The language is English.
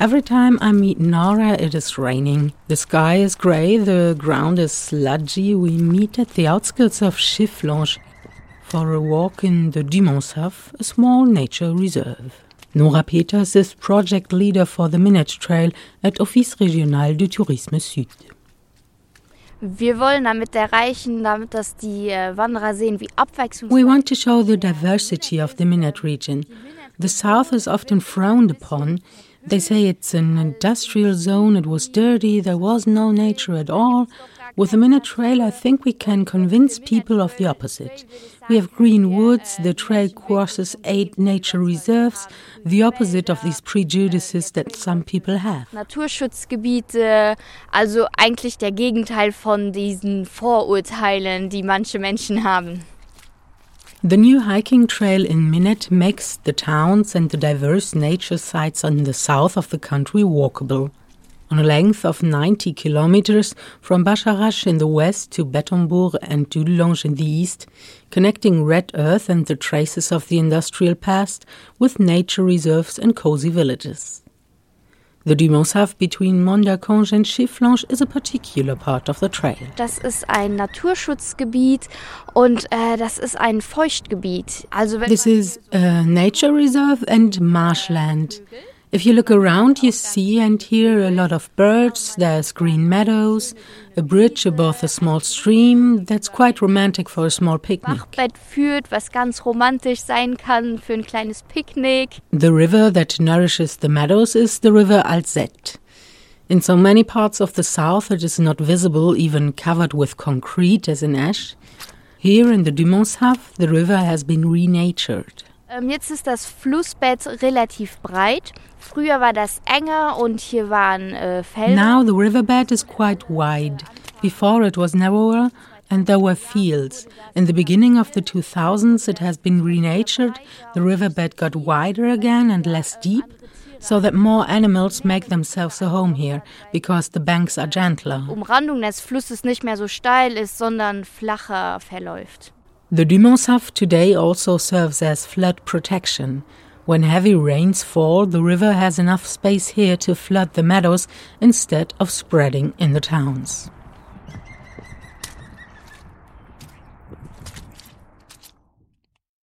Every time I meet Nora, it is raining. The sky is grey, the ground is sludgy. We meet at the outskirts of Schifflange for a walk in the Dumontshaff, a small nature reserve. Nora Peters is project leader for the Minette Trail at Office Régional du Tourisme Sud. Wir wollen damit erreichen, damit dass die äh, Wanderer sehen, wie abwechslungsreich. We want to show the diversity of the Minette region. The south is often frowned upon. They say it's an industrial zone, it was dirty, there was no nature at all. With the Minette Trail, I think we can convince people of the opposite. We have green woods, the trail crosses eight nature reserves, the opposite of these prejudices that some people have. Naturschutzgebiete, äh, also eigentlich der Gegenteil von diesen Vorurteilen, die manche Menschen haben. The new hiking trail in Minette makes the towns and the diverse nature sites on the south of the country walkable. On a length of 90 kilometers from Bascharage in the west to Bettembourg and Dudelange in the east, connecting red earth and the traces of the industrial past with nature reserves and cozy villages. The Dumontshaff between Mondercange and Schifflange is a particular part of the trail. Das ist ein Naturschutzgebiet und äh, das ist ein Feuchtgebiet. Also This is a nature reserve and marshland. If you look around, you see and hear a lot of birds, there's green meadows, a bridge above a small stream that's quite romantic for a small picnic. Führt, was ganz romantisch sein kann für ein kleines Picknick. The river that nourishes the meadows is the river Alzette. In so many parts of the south, it is not visible, even covered with concrete as in Esch. Here in the Dumontshaff, the river has been renatured. Ähm, jetzt ist das Flussbett relativ breit. Früher war das enger und hier waren äh, Felder. Now the riverbed is quite wide. Before it was narrower and there were fields. In the beginning of the 2000s, it has been renatured. The riverbed got wider again and less deep, so that more animals make themselves a home here because the banks are gentler. Umrandung des Flusses nicht mehr so steil ist, sondern flacher verläuft. The Dumontshaff today also serves as flood protection. When heavy rains fall, the river has enough space here to flood the meadows instead of spreading in the towns.